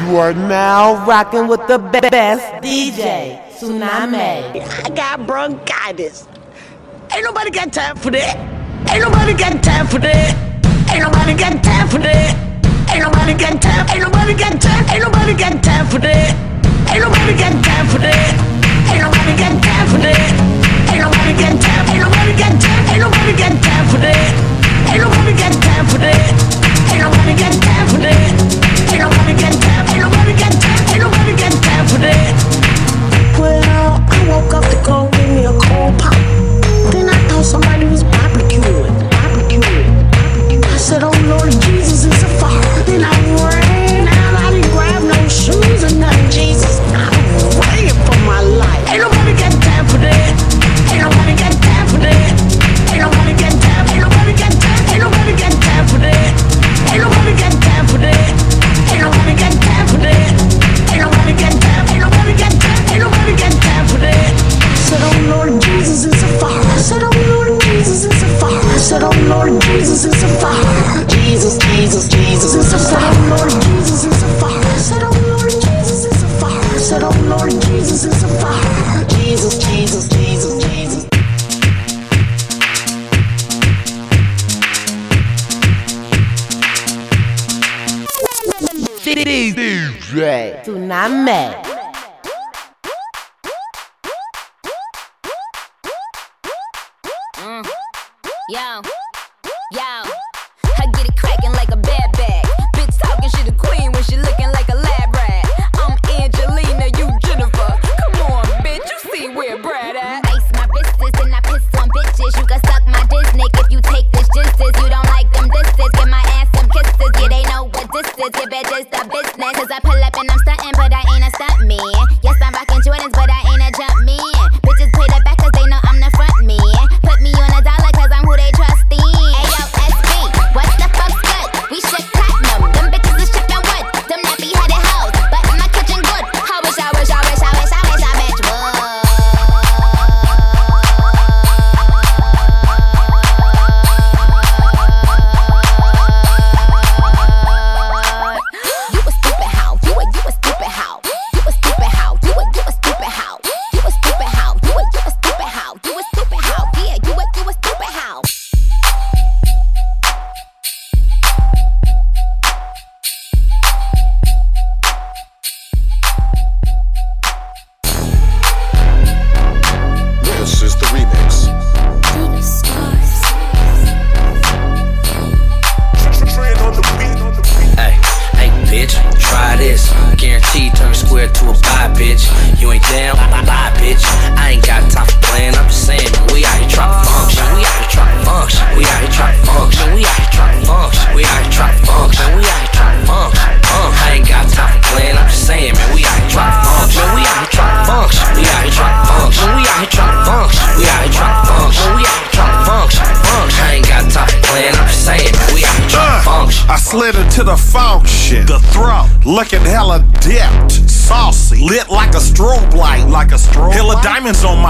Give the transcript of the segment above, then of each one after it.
You are now rocking with the best DJ, Tsunami. I got bronchitis. Ain't nobody got time for that. Ain't nobody got time for that. Ain't nobody got time for that. Ain't nobody got time. Ain't nobody got time. Ain't nobody got time for that. Ain't nobody got time for that. Ain't nobody got time for that. Ain't nobody got time. Ain't nobody got time. Ain't nobody got time for that. Ain't nobody got time for that. Ain't nobody got time for that. Somebody was barbecuing, barbecuing. I said, Oh Lord Jesus, Jesus, Jesus, a fire. Lord Jesus, it's a fire. I said, Oh Lord Jesus, it's a fire. I said, Oh Lord Jesus, it's a fire. Jesus, Jesus, Jesus, Jesus. DJ Tsunami. Mm. Yo, yo,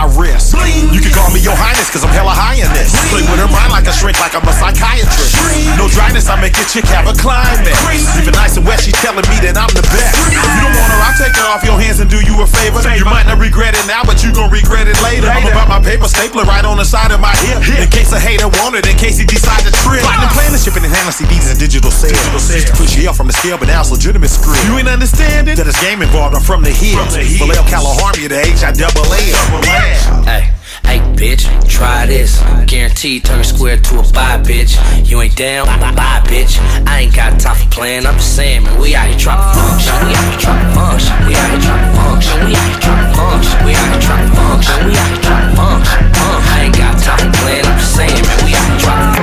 diamonds on my wrist. You can call me your highness, cause I'm hella high in this. Play with her mind like a shrink, like I'm a psychiatrist. No dryness, I make a chick have a climax. Even nice and wet, she telling me that I'm the best. If you don't want her, I'll take her off your hands and do you a favor. You might not regret it now, but you gon' regret it later. I'm about my paper stapler right on the side of my hip. In case a hater want it, in case he decide to trip. Platinum planning, shipping and handling CDs and digital sales. Used to push you up from the scale, but now it's legitimate script. You ain't understanding that it's game involved. I'm from the hills. Vallejo, California, the H I double A. Hey, hey, bitch, try this. Guaranteed turn square to a buy, bitch. You ain't down, bye, bitch. I ain't got time for playing. I'm just saying, man, we out here trying to function. We out here trying to function. We out here trying to function. We out here trying to function. We out here trying to function. We out here trying to function. Uh, I ain't got time for playing. I'm just saying, man, we out here trying to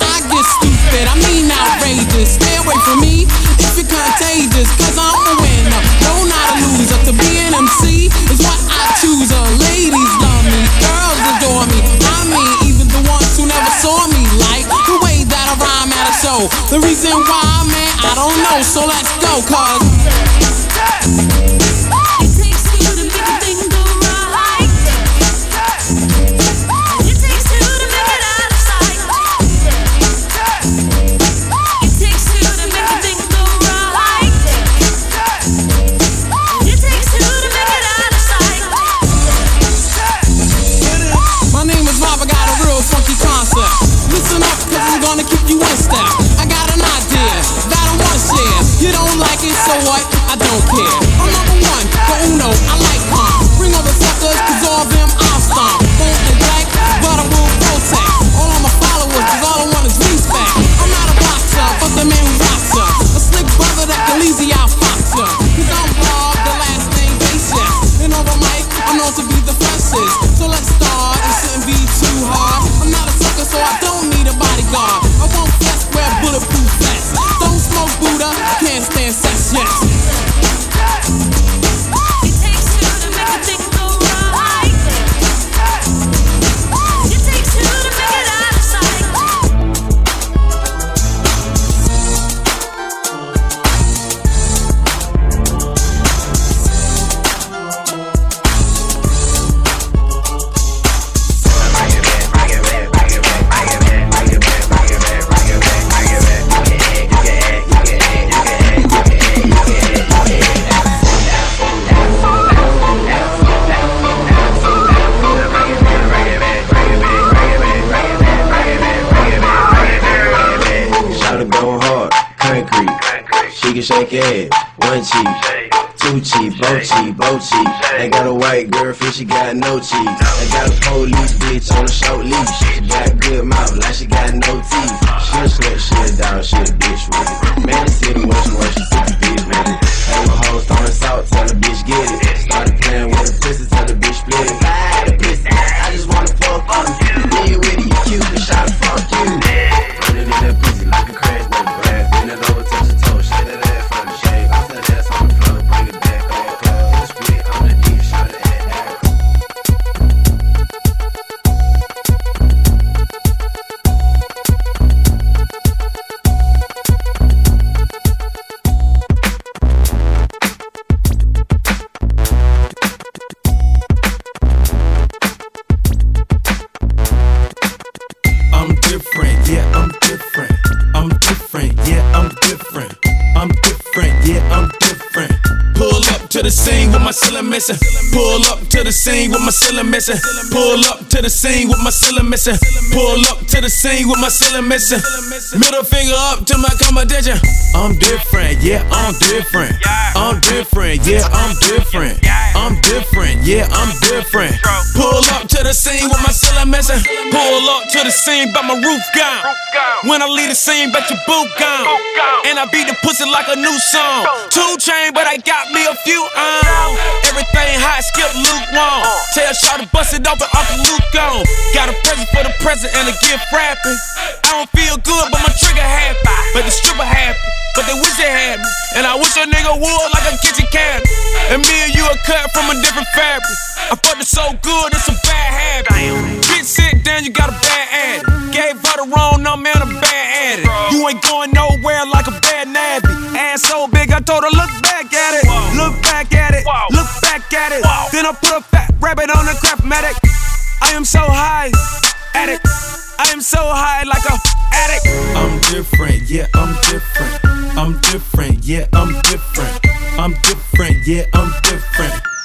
I get stupid. I mean outrageous. Stay away from me if you're contagious, cause I'm a winner. No, not a loser. To be an MC is what I choose. Uh, ladies love me, girls adore me. I mean, even the ones who never saw me like the way that I rhyme at a show. The reason why, man, I don't know. So let's go, cause. She got a white girlfish, she got no cheese. I got a police bitch on a short leash. She got good mouth, like she got no teeth. She a slut, shit down, she a bitch with it. Man, the city much more, she the bitch, man. Hey, my hoes throwing salt, tell the bitch get it. Pull up to the scene with my ceiling missing. Pull up to the scene with my ceiling missing. Pull up to the scene with my ceiling missing. Middle finger up to my competition. I'm different, yeah, I'm different. I'm different, yeah, I'm different. I'm different, yeah, I'm different. Pull up to the scene with my ceiling missing. Pull up to the scene, but my roof gone. When I leave the scene, bet your boot gone. And I beat the pussy like a new song. Two chain, but I got me a few. Everything Bust it open, Uncle Luke gone. Got a present for the present and a gift wrapping. I don't feel good, but my trigger happy. But the stripper happy. But they wish they had me. And I wish a nigga would like a kitchen cabinet. And me and you are cut from a different fabric. I fucked it so good, it's a medic. I am so high, addict. I am so high like a addict. I'm different, yeah, I'm different. I'm different, yeah, I'm different. I'm different, yeah, I'm different.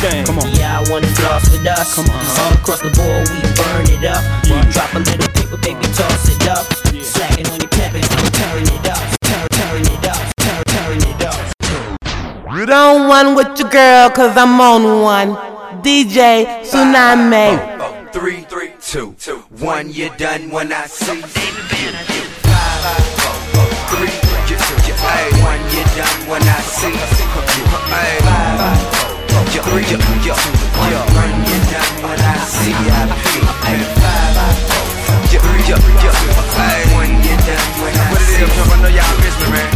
Thing. Come on. Yeah, I wanna floss with us. Come on. All across the board, we burn it up. Drop a little paper, baby, toss it up. Slacking on your peppers, I'm turn it up. Turn, turn it up. Turn, turn it up. Don't want with your girl, cause I'm on one. DJ Tsunami. Oh, oh, three, three, two, two, one. You're done when I see you. Oh, three, you, you, ay, one. You're done when I see you. Ay, you, when I see one. You're when I know y'all miss me, man.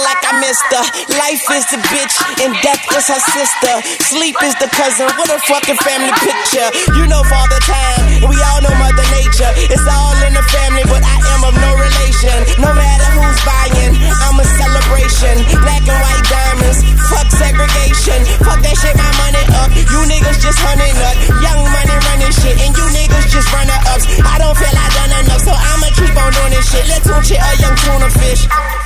Like I missed her. Life is the bitch, and death is her sister. Sleep is the cousin, what a fucking family picture. You know father time, we all know mother nature. It's all in the family, but I am of no relation. No matter who's buying, I'm a celebration. Black and white diamonds, fuck segregation. Fuck that shit, my money up. You niggas just hunting up. Young money running shit, and you niggas just runner ups. I don't feel I done enough, so I'ma keep on doing this shit. Let's tune shit a young tuna fish.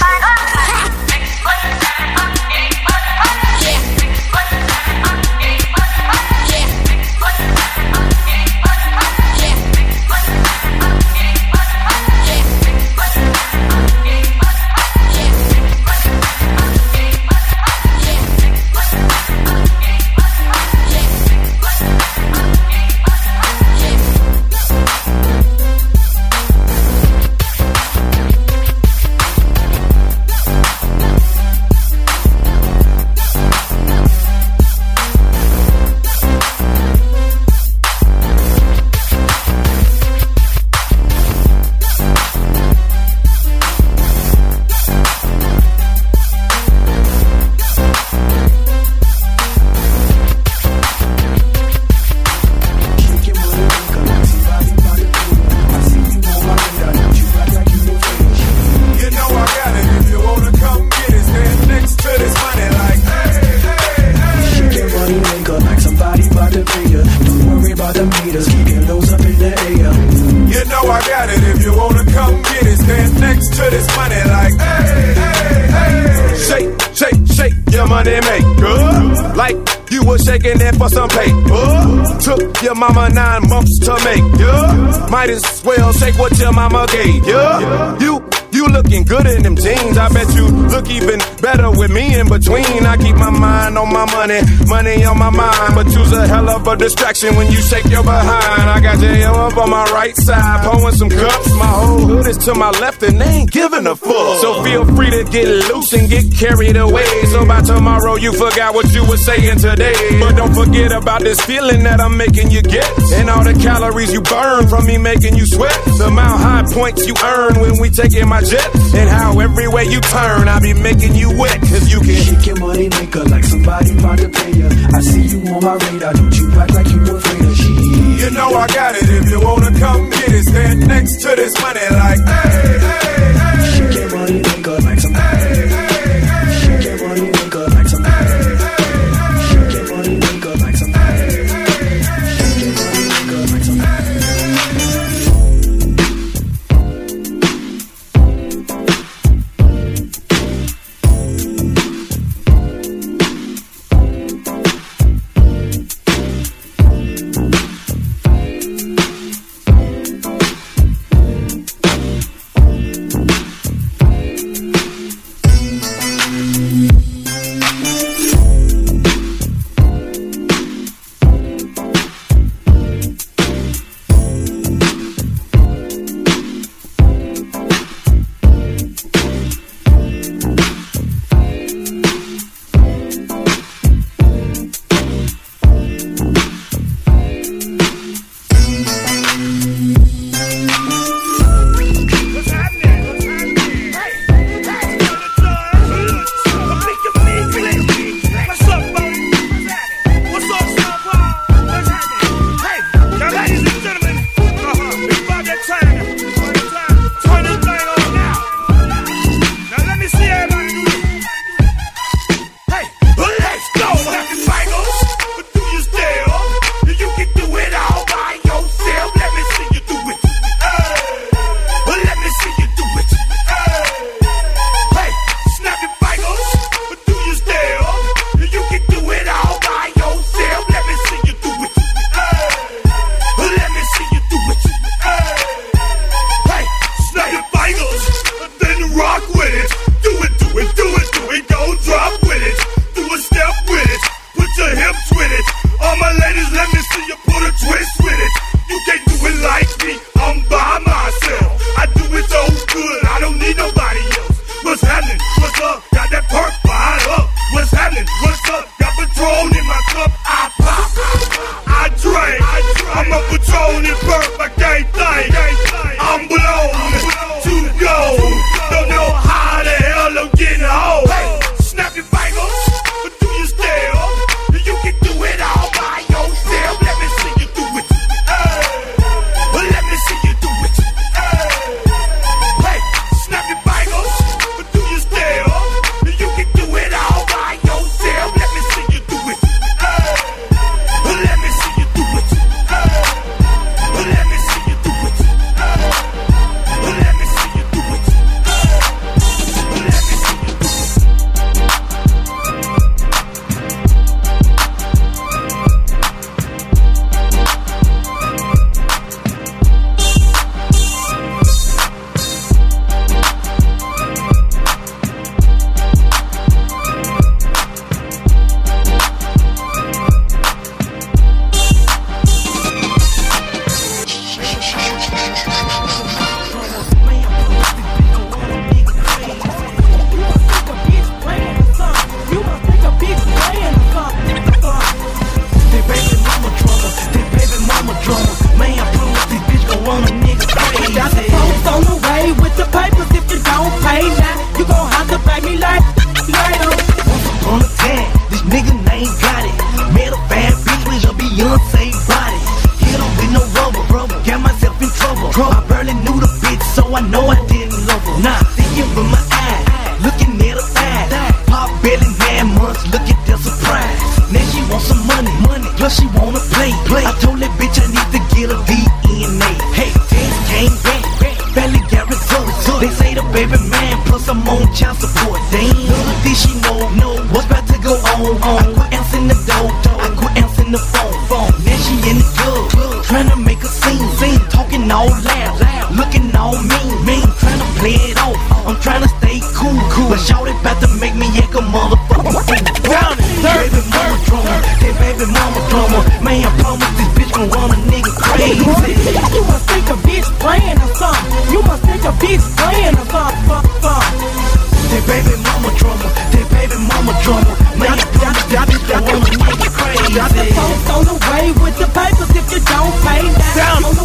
Like you was shaking it for some paper. Took your mama nine months to make ya. Might as well shake what your mama gave ya. You you looking good in them jeans. I bet you look even better with me in between. I keep my mind on my money, money on my mind. But you's a hell of a distraction when you shake your behind. I got J.O. up on my right side, pouring some cups. My whole hood is to my left and they ain't giving a fuck. So feel free to get loose and get carried away. So by tomorrow you forgot what you were saying today. But don't forget about this feeling that I'm making you get. And all the calories you burn from me making you sweat. The amount high points you earn when we taking my And how everywhere you turn, I be making you wet. Cause you can shake your money maker like somebody about to pay ya. I see you on my radar, don't you act like you afraid of shit. You know I got it if you wanna come get it. Stand next to this money like, hey, hey, hey. baby mama drama, that baby mama drama. Man, that wanna make it crazy. Got the folks on the way with the papers if you don't pay that. Sound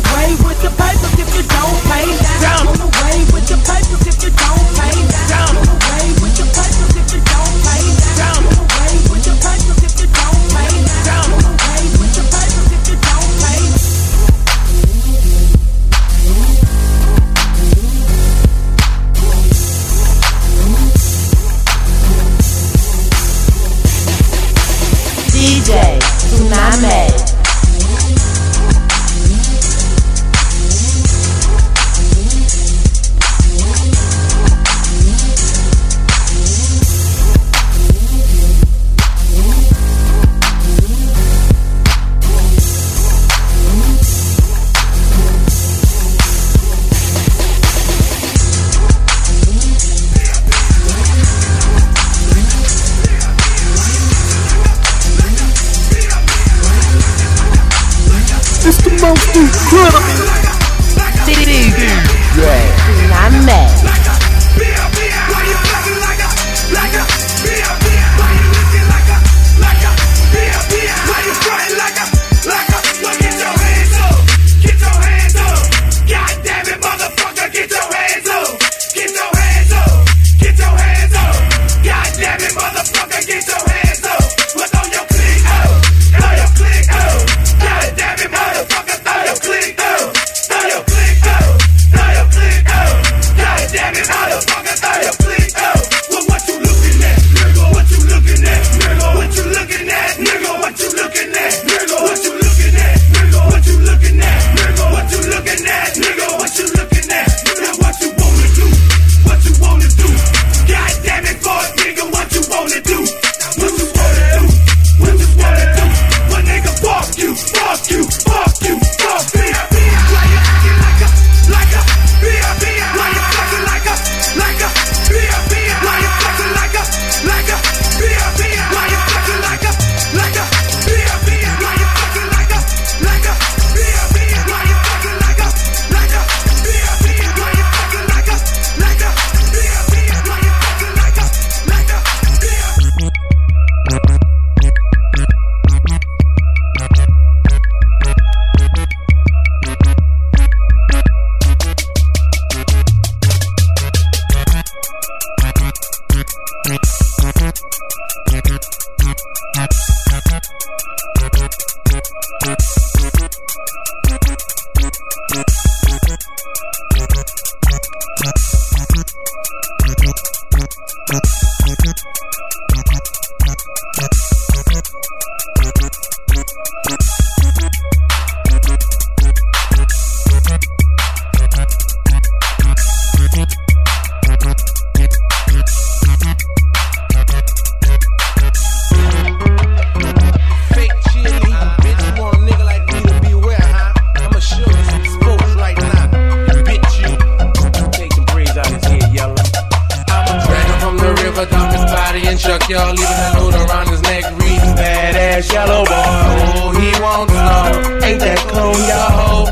boy. Oh, he wants some. Ain't that cool, y'all? Hoe,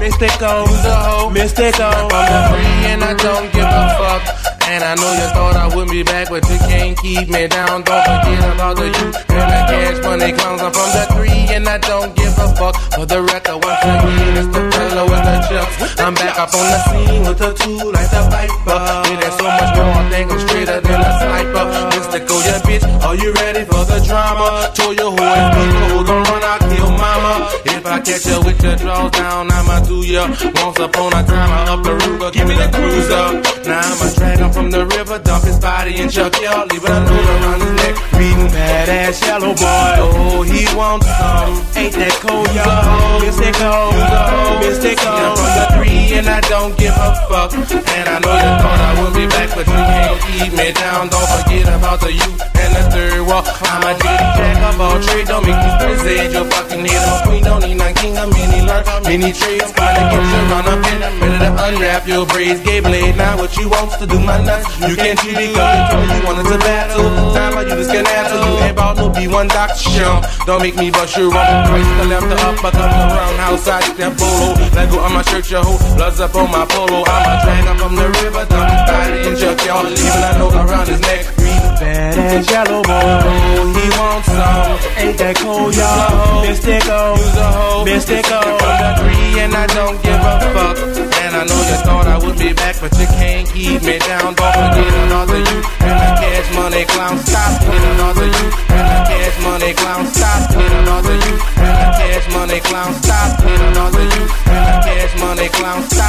Mystikal. I'm free and I don't give a fuck. And I know you thought I wouldn't be back, but you can't keep me down. Don't forget about the youth and the cash money clowns. I'm from the three and I don't give a fuck. For the record, once again, it's the fellow with the chips. I'm back up on the scene with the two like the viper. Yeah, there's so much more, I think I'm straighter than a sniper. Mystikal, yeah, bitch, are you ready for the drama? Told you who is people gon' run out, kill mama. If I catch you with your drawers down, I'ma do ya. Once upon a time, I up the Ruger, give me the cruiser. Now I'ma drag him from the river, dump his body and chuck y'all, leave a note around his neck. Reading badass yellow boy, oh, he wants some. Ain't that cold, y'all? Mystikal, Mystikal. I'm from the three and I don't give a fuck. And I know you thought I would be back, but you can't keep me down. Don't forget about the youth and the third wall. I'm a dirty jack of all trade, don't make me crazy. Your fucking I'm a queen, don't need none king, I'm many learn, many trades. Gotta get you run up in a minute to unwrap your braids. Gay blade, now what you wants to do, my nuts. You can't cheat because you told me you wanted to battle. Time by you just can't answer. You ain't bout no B1 doctor. Don't make me bust your rumble. Twice the left, the upper cut, the roundhouse. I step polo. Let go of my shirt, your hoe. Bloods up on my polo. I'm a drag from the river. Down the body in your y'all. Even I know around his neck. Bad ass yellow boy, he wants some. Ain't that cool, y'all? Mystikal, use I'm Mystikal, from the three, and I don't give a fuck. And I know you thought I would be back, but you can't keep me down. Falling in another you. And the cash money clown stop in another you and the cash money clown stop in another you the cash money clown stop another you and the cash money clown stop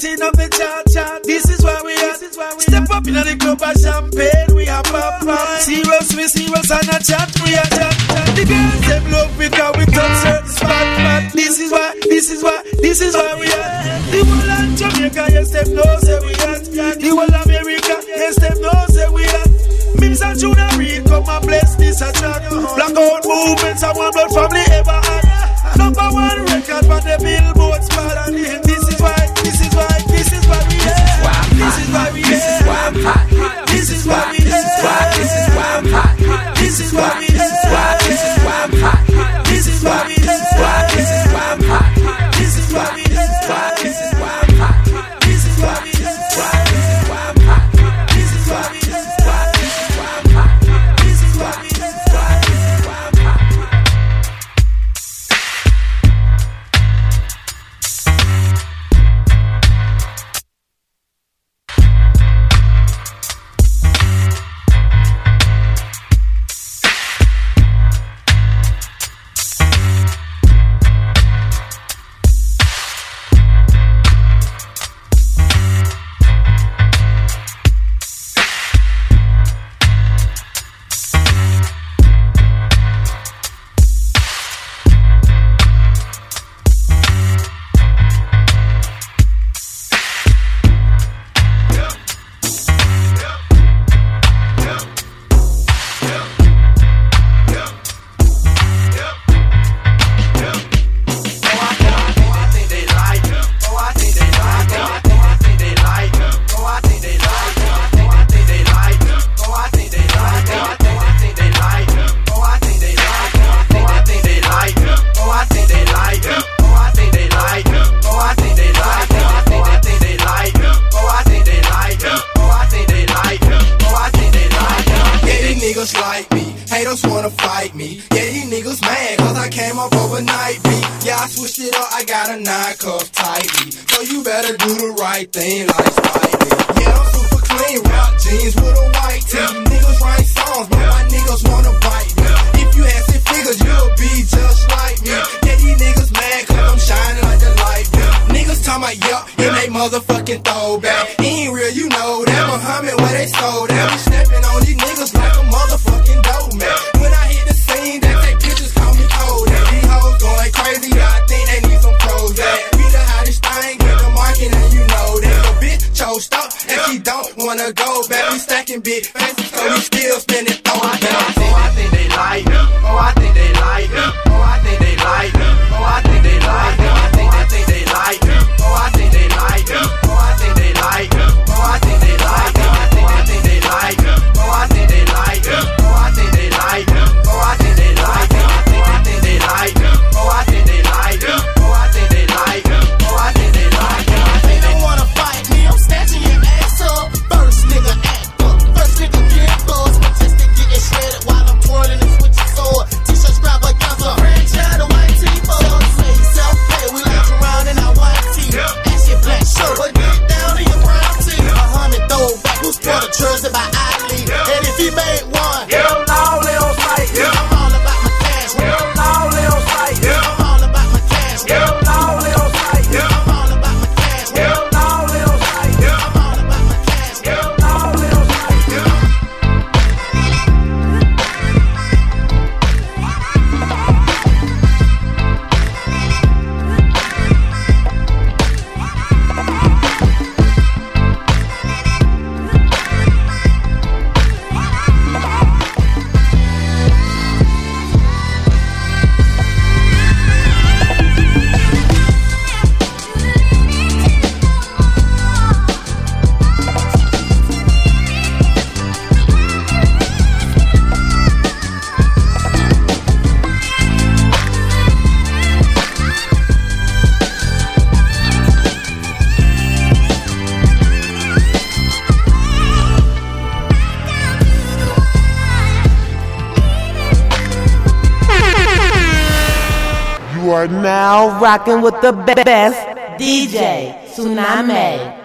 partying up the cha cha. This is why we are. Step up in the club of champagne. We are pop pop. Serious, we serious and a chat. We are chat. The girls them love because we touch certain spot. spot. this is why. This is why. This is why we are. The whole of Jamaica, yes them know say we are. The whole of America, yes them know say we are. Mims and Junior Reid come and bless this a chat. Blackout movements and one blood family. do the right thing like rocking with the be- best DJ Tsunami.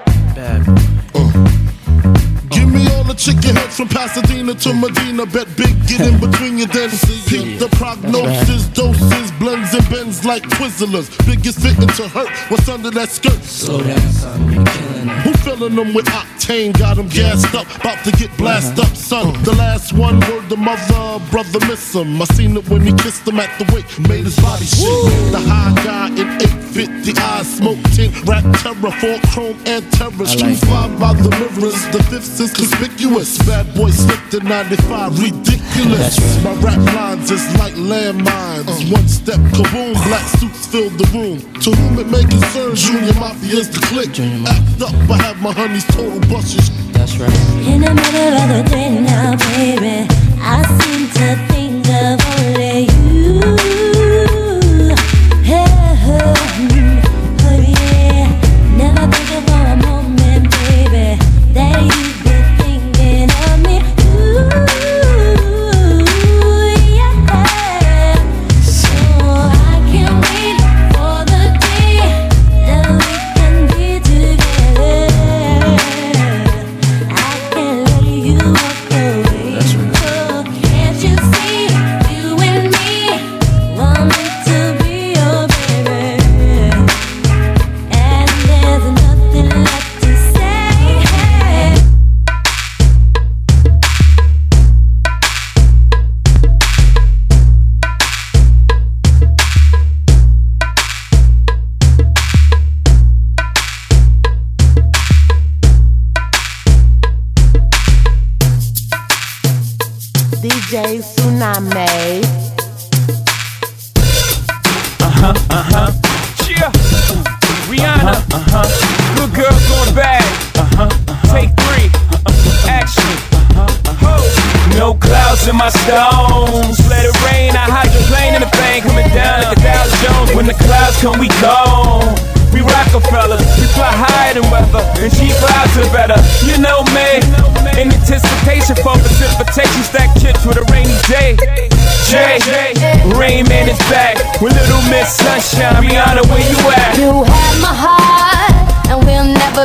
Give me all the chicken heads from Pasadena to Medina. Bet big, get in between your then peep the prognosis, doses, blends and bends like Twizzlers. Biggest fitting to hurt what's under that skirt. Slow down, son, you're killing it. Who filling them with octane? Got them gassed up, about to get blasted up, son. The last one word the mother, brother miss him. I seen it when he kissed him at the wake, made his body shake. The high guy in 850 eyes, smoke tint, rap terror, four chrome and terror. Street five by the mirrors, the fifth is conspicuous. Bad boy slipped in 95, ridiculous. My rap lines is like landmines. One step, kaboom, black suits fill the room. To whom it may concern, Junior Mafia's the click. Act up, I have my honey's total bushes. That's right. In the middle of the day now, baby, I seem to think of only you.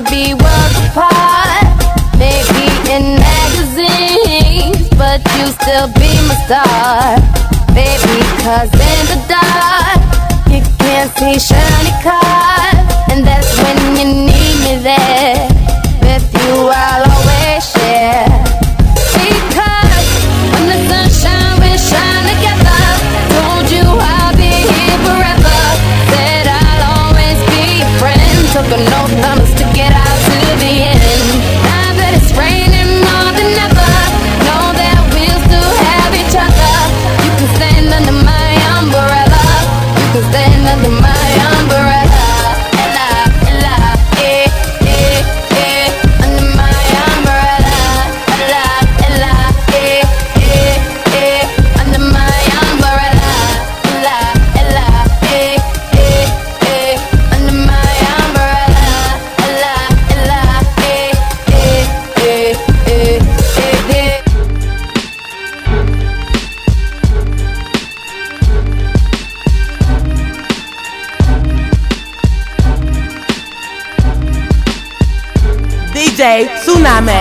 We'll be worlds apart. Maybe in magazines, but you still be my star. Baby, cause in the dark, you can't see shiny cars. And that's when you need me there. With you, I'll always share. Because when the sunshine will shine together, told you I'll be here forever. Said I'll always be. Took an oath, under my Tsunami.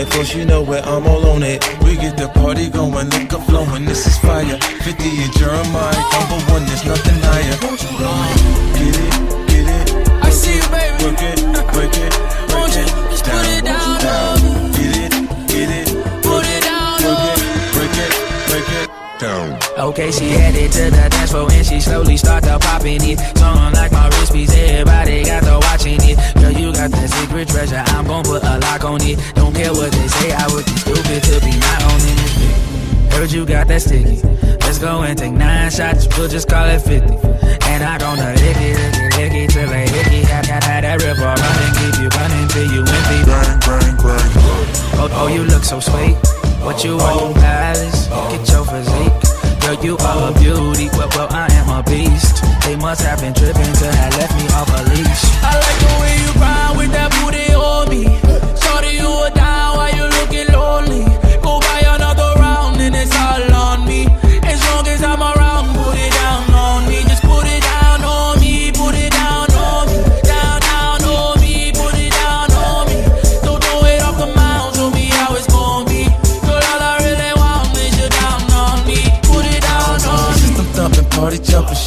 it. First you know it, I'm all on it beauty, well, well, I am a beast. They must have been tripping to have left me off a leash. I like the way you grind with that booty on me. Shorty, you a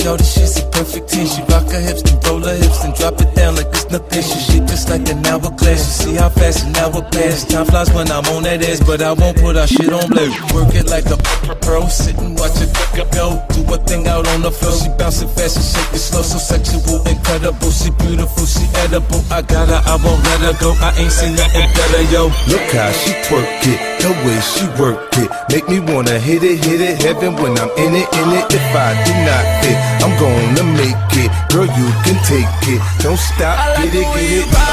Shorty, she's a perfect 10. She rock her hips, then roll her hips, and drop it down like it's nothing. She shit just like an hourglass. You see how fast an hour passes. Time flies when I'm on that ass, but I won't put our shit on blast. Work it like a pro, sitting watch it go. Do a thing out on the floor. She bouncing fast and shake it slow, so sexual, incredible. She beautiful, she edible. I got her, I won't let her go. I ain't seen nothing better, yo. Look how she twerk it, the way she work it. Make me wanna hit it, hit it, heaven when I'm in it, in it. If I do not fit, I'm gonna make it. Girl, you can take it. Don't stop, get it, get it.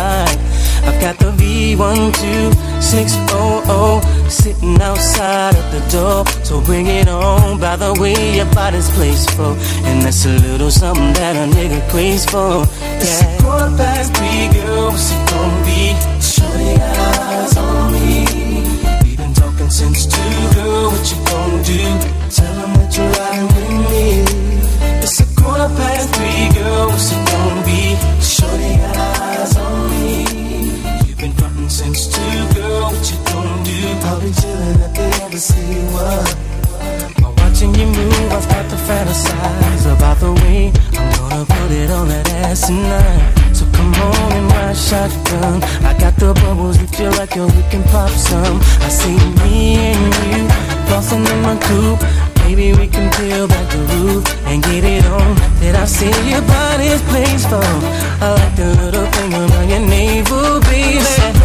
It. I've got the V12600 sitting outside of the door. So bring it on. By the way, your body's placed for. And that's a little something that a nigga craves for. Yeah. It's a quarter past three, girl. What's it gonna be? Shorty got eyes on me. We've been talking since two, girl. What you gonna do? Tell them that you're riding with me. It's a quarter past three, girl. What's it about the way I'm gonna put it on that ass tonight. So come on and ride shotgun. I got the bubbles if you like it, we can pop some. I see me and you flossing in my coupe. Maybe we can peel back the roof and get it on. Did I see your body's place for? I like the little thing around your navel, baby.